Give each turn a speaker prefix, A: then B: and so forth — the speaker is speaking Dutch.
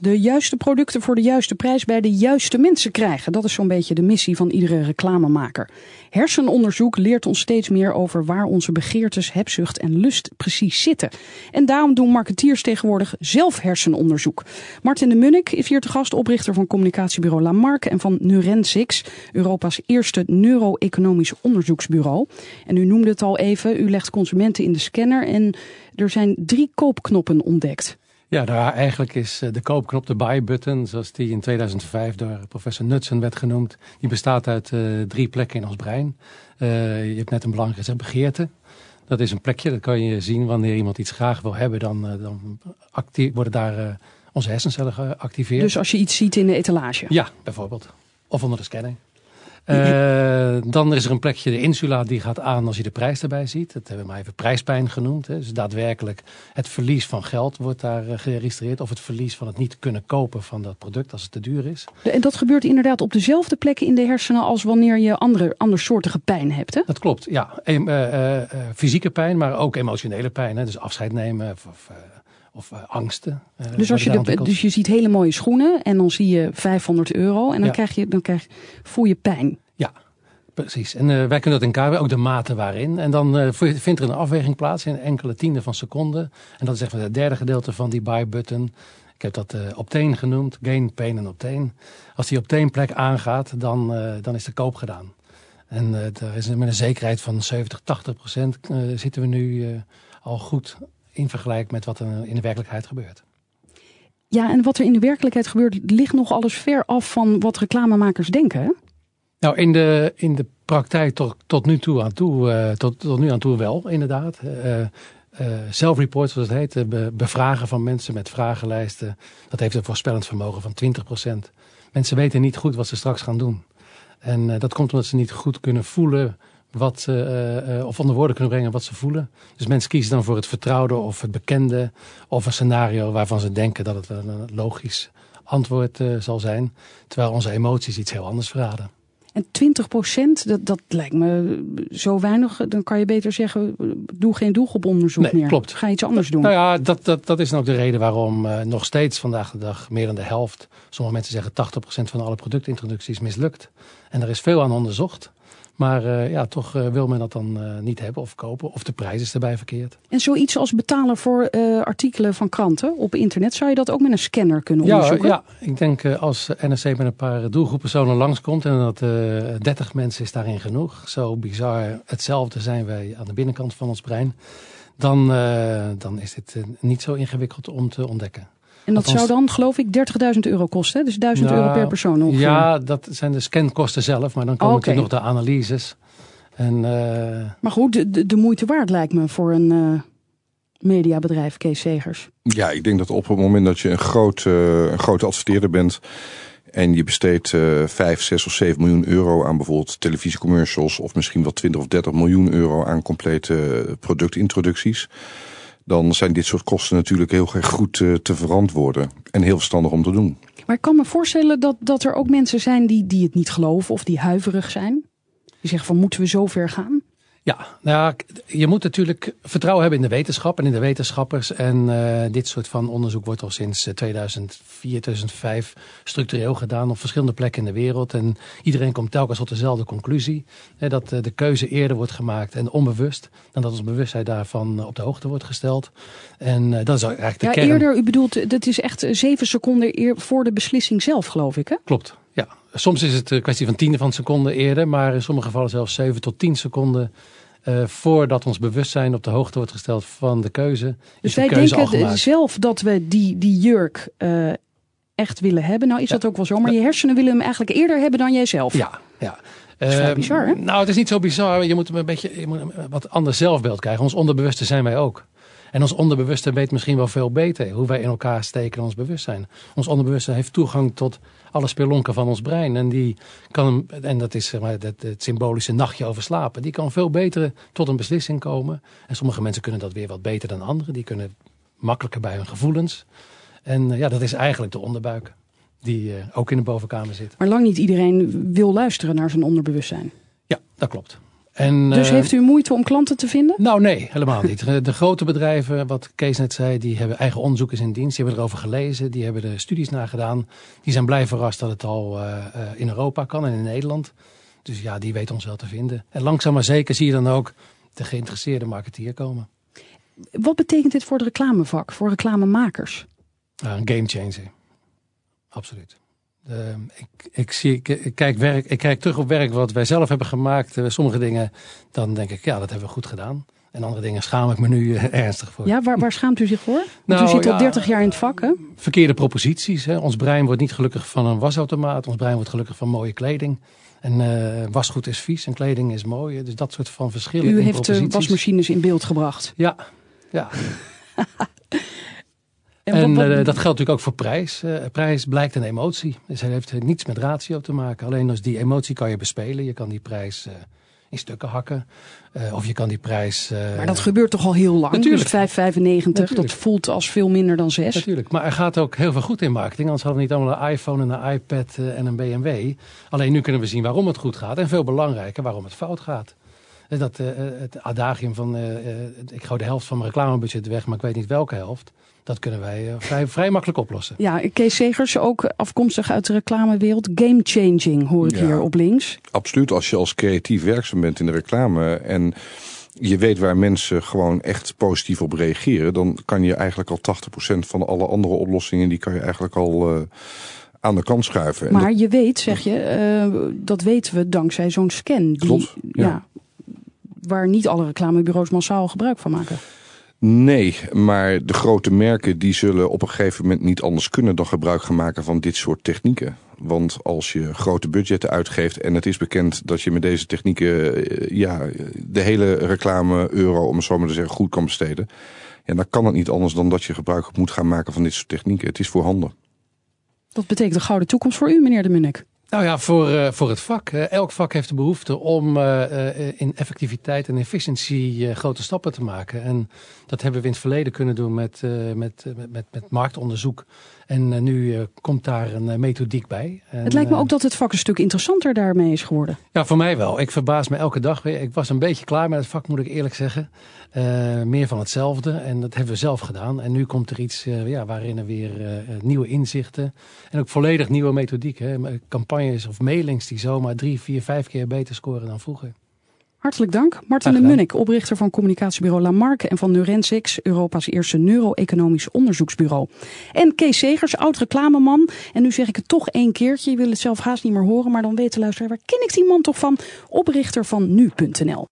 A: De juiste producten voor de juiste prijs bij de juiste mensen krijgen. Dat is zo'n beetje de missie van iedere reclamemaker. Hersenonderzoek leert ons steeds meer over waar onze begeertes, hebzucht en lust precies zitten. En daarom doen marketeers tegenwoordig zelf hersenonderzoek. Martin de Munnik is hier te gast, oprichter van communicatiebureau Lamarck en van Neurensix, Europa's eerste neuro-economisch onderzoeksbureau. En u noemde het al even, u legt consumenten in de scanner en er zijn drie koopknoppen ontdekt.
B: Ja, daar eigenlijk is eh, de koopknop, de buy-button, zoals die in 2005 door professor Knudsen werd genoemd. Die bestaat uit uh, drie plekken in ons brein. Uh, je hebt net een belangrijke begeerte. Dat is een plekje, dat kan je zien wanneer iemand iets graag wil hebben. Dan, dan worden daar onze hersencellen geactiveerd.
A: Dus als je iets ziet in de etalage?
B: Ja, bijvoorbeeld. Of onder de scanning. Uh, dan is er een plekje, de insula, die gaat aan als je de prijs erbij ziet. Dat hebben we maar even prijspijn genoemd. Hè. Dus daadwerkelijk het verlies van geld wordt daar uh, geregistreerd. Of het verlies van het niet kunnen kopen van dat product als het te duur is.
A: En dat gebeurt inderdaad op dezelfde plekken in de hersenen als wanneer je andere, andersoortige pijn hebt. Hè?
B: Dat klopt, ja. Uh, fysieke pijn, maar ook emotionele pijn. Hè. Dus afscheid nemen of, of of uh, angsten.
A: Uh, dus, als je de, dus je ziet hele mooie schoenen en dan zie je 500 euro en dan, krijg je, dan krijg, voel je pijn.
B: Ja, precies. En uh, wij kunnen dat in kaart, ook de mate waarin. En dan vindt er een afweging plaats in enkele tienden van seconden. En dat is echt het derde gedeelte van die buy button. Ik heb dat uh, opteen genoemd, gain, pain en opteen. Als die opteen plek aangaat, dan, dan is de koop gedaan. En daar is met een zekerheid van 70, 80 procent zitten we nu al goed in vergelijking met wat er in de werkelijkheid gebeurt.
A: Ja, en wat er in de werkelijkheid gebeurt, ligt nog alles ver af van wat reclamemakers denken.
B: Nou, in de, in de praktijk tot, tot nu toe aan toe, uh, tot, tot nu aan toe wel, inderdaad. Uh, uh, self-report, zoals het heet, be, bevragen van mensen met vragenlijsten. Dat heeft een voorspellend vermogen van 20%. Mensen weten niet goed wat ze straks gaan doen. En dat komt omdat ze niet goed kunnen voelen wat, uh, uh, of onder woorden kunnen brengen wat ze voelen. Dus mensen kiezen dan voor het vertrouwde of het bekende of een scenario waarvan ze denken dat het een logisch antwoord uh, zal zijn. Terwijl onze emoties iets heel anders verraden.
A: En 20 procent, dat, dat lijkt me zo weinig. Dan kan je beter zeggen, doe geen doelgroeponderzoek nee, meer.
B: klopt.
A: Ga iets anders doen.
B: Nou ja, dat, dat, dat is dan ook de reden waarom uh, nog steeds vandaag de dag meer dan de helft. Sommige mensen zeggen 80 procent van alle productintroducties mislukt. En er is veel aan onderzocht. Maar uh, ja, toch uh, wil men dat dan uh, niet hebben of kopen. Of de prijs is erbij verkeerd.
A: En zoiets als betalen voor artikelen van kranten op internet... zou je dat ook met een scanner kunnen onderzoeken?
B: Ja, ja. ik denk als NRC met een paar doelgroeppersonen langskomt... en dat 30 mensen is daarin genoeg. Zo bizar hetzelfde zijn wij aan de binnenkant van ons brein. Dan, dan is dit niet zo ingewikkeld om te ontdekken.
A: En dat zou dan, geloof ik, 30.000 euro kosten. Dus 1000 euro per persoon ongeveer.
B: Ja, dat zijn de scankosten zelf. Maar dan komen oh, okay. natuurlijk nog de analyses. En, uh...
A: Maar goed, de, de, moeite waard lijkt me voor een uh, mediabedrijf, Kees Segers.
C: Ja, ik denk dat op het moment dat je een, groot, uh, een grote adverteerder bent... en je besteedt 5, 6 of 7 miljoen euro aan bijvoorbeeld televisiecommercials... of misschien wel 20 of 30 miljoen euro aan complete productintroducties dan zijn dit soort kosten natuurlijk heel erg goed uh, te verantwoorden. En heel verstandig om te doen.
A: Maar ik kan me voorstellen dat, dat er ook mensen zijn die, die het niet geloven of die huiverig zijn. Die zeggen van moeten we zo ver gaan?
B: Ja, nou je moet natuurlijk vertrouwen hebben in de wetenschap en in de wetenschappers. En uh, dit soort van onderzoek wordt al sinds 2004, eh, 2005 structureel gedaan op verschillende plekken in de wereld. En iedereen komt telkens tot dezelfde conclusie. Hè, dat uh, de keuze eerder wordt gemaakt en onbewust. Dan dat ons bewustzijn daarvan op de hoogte wordt gesteld. En uh, dat is eigenlijk de
A: ja,
B: kern.
A: Eerder, u bedoelt, dat is echt zeven seconden eer voor de beslissing zelf, geloof ik hè?
B: Klopt, ja. Soms is het een kwestie van tienden van seconden eerder. Maar in sommige gevallen zelfs zeven tot tien seconden uh, voordat ons bewustzijn op de hoogte wordt gesteld van de keuze.
A: Dus wij
B: de
A: denken zelf dat we die, die jurk uh, echt willen hebben. Nou is ja. dat ook wel zo, maar je hersenen willen hem eigenlijk eerder hebben dan jijzelf.
B: Ja, ja.
A: Dat is vrij bizar, hè?
B: Nou, het is niet zo bizar. Je moet een beetje je moet een wat ander zelfbeeld krijgen. Ons onderbewuste zijn wij ook. En ons onderbewuste weet misschien wel veel beter hoe wij in elkaar steken dan ons bewustzijn. Ons onderbewuste heeft toegang tot alle spelonken van ons brein. En die kan, en dat is zeg maar, het, het symbolische nachtje over slapen, die kan veel beter tot een beslissing komen. En sommige mensen kunnen dat weer wat beter dan anderen. Die kunnen makkelijker bij hun gevoelens. En ja, dat is eigenlijk de onderbuik die uh, ook in de bovenkamer zit.
A: Maar lang niet iedereen wil luisteren naar zijn onderbewustzijn.
B: Ja, dat klopt. En,
A: Dus
B: eh,
A: heeft u moeite om klanten te vinden?
B: Nou nee, helemaal niet. De- grote bedrijven, wat Kees net zei, die hebben eigen onderzoekers in dienst. Die hebben erover gelezen, die hebben er studies naar gedaan. Die zijn blij verrast dat het al eh, eh, in Europa kan en in Nederland. Dus ja, die weten ons wel te vinden. En langzaam maar zeker zie je dan ook de geïnteresseerde marketeer komen.
A: Wat betekent dit voor het reclamevak, voor reclamemakers?
B: Een game changer. Absoluut. Eh, ik, ik, zie, ik, ik kijk werk, ik kijk terug op werk wat wij zelf hebben gemaakt. Eh, sommige dingen, dan denk ik, ja, dat hebben we goed gedaan. En andere dingen schaam ik me nu eh, ernstig voor.
A: Ja, waar, waar schaamt u zich voor? Want
B: Nou,
A: u zit al
B: ja,
A: 30 jaar in het vak, hè?
B: verkeerde proposities. Hè. Ons brein wordt niet gelukkig van een wasautomaat. Ons brein wordt gelukkig van mooie kleding. En eh, wasgoed is vies en kleding is mooi. Dus dat soort van verschillen
A: U heeft wasmachines in beeld gebracht.
B: Ja, ja.
A: En,
B: En,
A: wat- wat-
B: eh, dat geldt natuurlijk ook voor prijs. Eh, prijs blijkt een emotie. Dus het heeft niets met ratio te maken. Alleen dus die emotie kan je bespelen. Je kan die prijs eh, in stukken hakken. Of je kan die prijs...
A: maar dat gebeurt toch al heel lang?
B: Natuurlijk.
A: Dus 5,95, dat voelt als veel minder dan 6.
B: Natuurlijk, maar er gaat ook heel veel goed in marketing. Anders hadden we niet allemaal een iPhone en een iPad en een BMW. Alleen nu kunnen we zien waarom het goed gaat. En veel belangrijker, waarom het fout gaat. En Dat, eh, het adagium van eh, eh, ik gooi de helft van mijn reclamebudget weg, maar ik weet niet welke helft. Dat kunnen wij eh, vrij, vrij makkelijk oplossen.
A: Ja, Kees Segers, ook afkomstig uit de reclamewereld. Game changing hoor ik
C: Ja.
A: hier op links.
C: Absoluut, als je als creatief werkzaam bent in de reclame en je weet waar mensen gewoon echt positief op reageren, dan kan je eigenlijk al 80% van alle andere oplossingen, die kan je eigenlijk al eh, aan de kant schuiven. En
A: Maar je weet, zeg je, eh, dat weten we dankzij zo'n scan. Die,
C: Klopt, ja.
A: Waar niet alle reclamebureaus massaal gebruik van maken.
C: Nee, maar de grote merken die zullen op een gegeven moment niet anders kunnen dan gebruik gaan maken van dit soort technieken. Want als je grote budgetten uitgeeft en het is bekend dat je met deze technieken eh, ja, de hele reclame euro, om het zo maar te zeggen, goed kan besteden. Ja, dan kan het niet anders dan dat je gebruik moet gaan maken van dit soort technieken. Het is voorhanden.
A: Dat betekent een gouden toekomst voor u, meneer de Munnik.
B: Nou ja, voor, eh, voor het vak. Elk vak heeft de behoefte om eh, eh, in effectiviteit en efficiëntie grote stappen te maken. En dat hebben we in het verleden kunnen doen met, met, met, met, marktonderzoek. En nu komt daar een methodiek bij. En,
A: Het lijkt me ook dat het vak een stuk interessanter daarmee is geworden.
B: Ja, voor mij wel. Ik verbaas me elke dag weer. Ik was een beetje klaar met het vak, moet ik eerlijk zeggen. Meer van hetzelfde. En dat hebben we zelf gedaan. En nu komt er iets ja, waarin er weer nieuwe inzichten. En ook volledig nieuwe methodiek. Hè. Campagnes of mailings die zomaar drie, vier, vijf keer beter scoren dan vroeger.
A: Hartelijk dank. Martin de. Munnik, oprichter van communicatiebureau Lamarck en van Neurensix, Europa's eerste neuro-economisch onderzoeksbureau. En Kees Segers, oud reclameman. En nu zeg ik het toch één keertje, je wil het zelf haast niet meer horen, maar dan weet de luisteraar, waar ken ik die man toch van? Oprichter van nu.nl.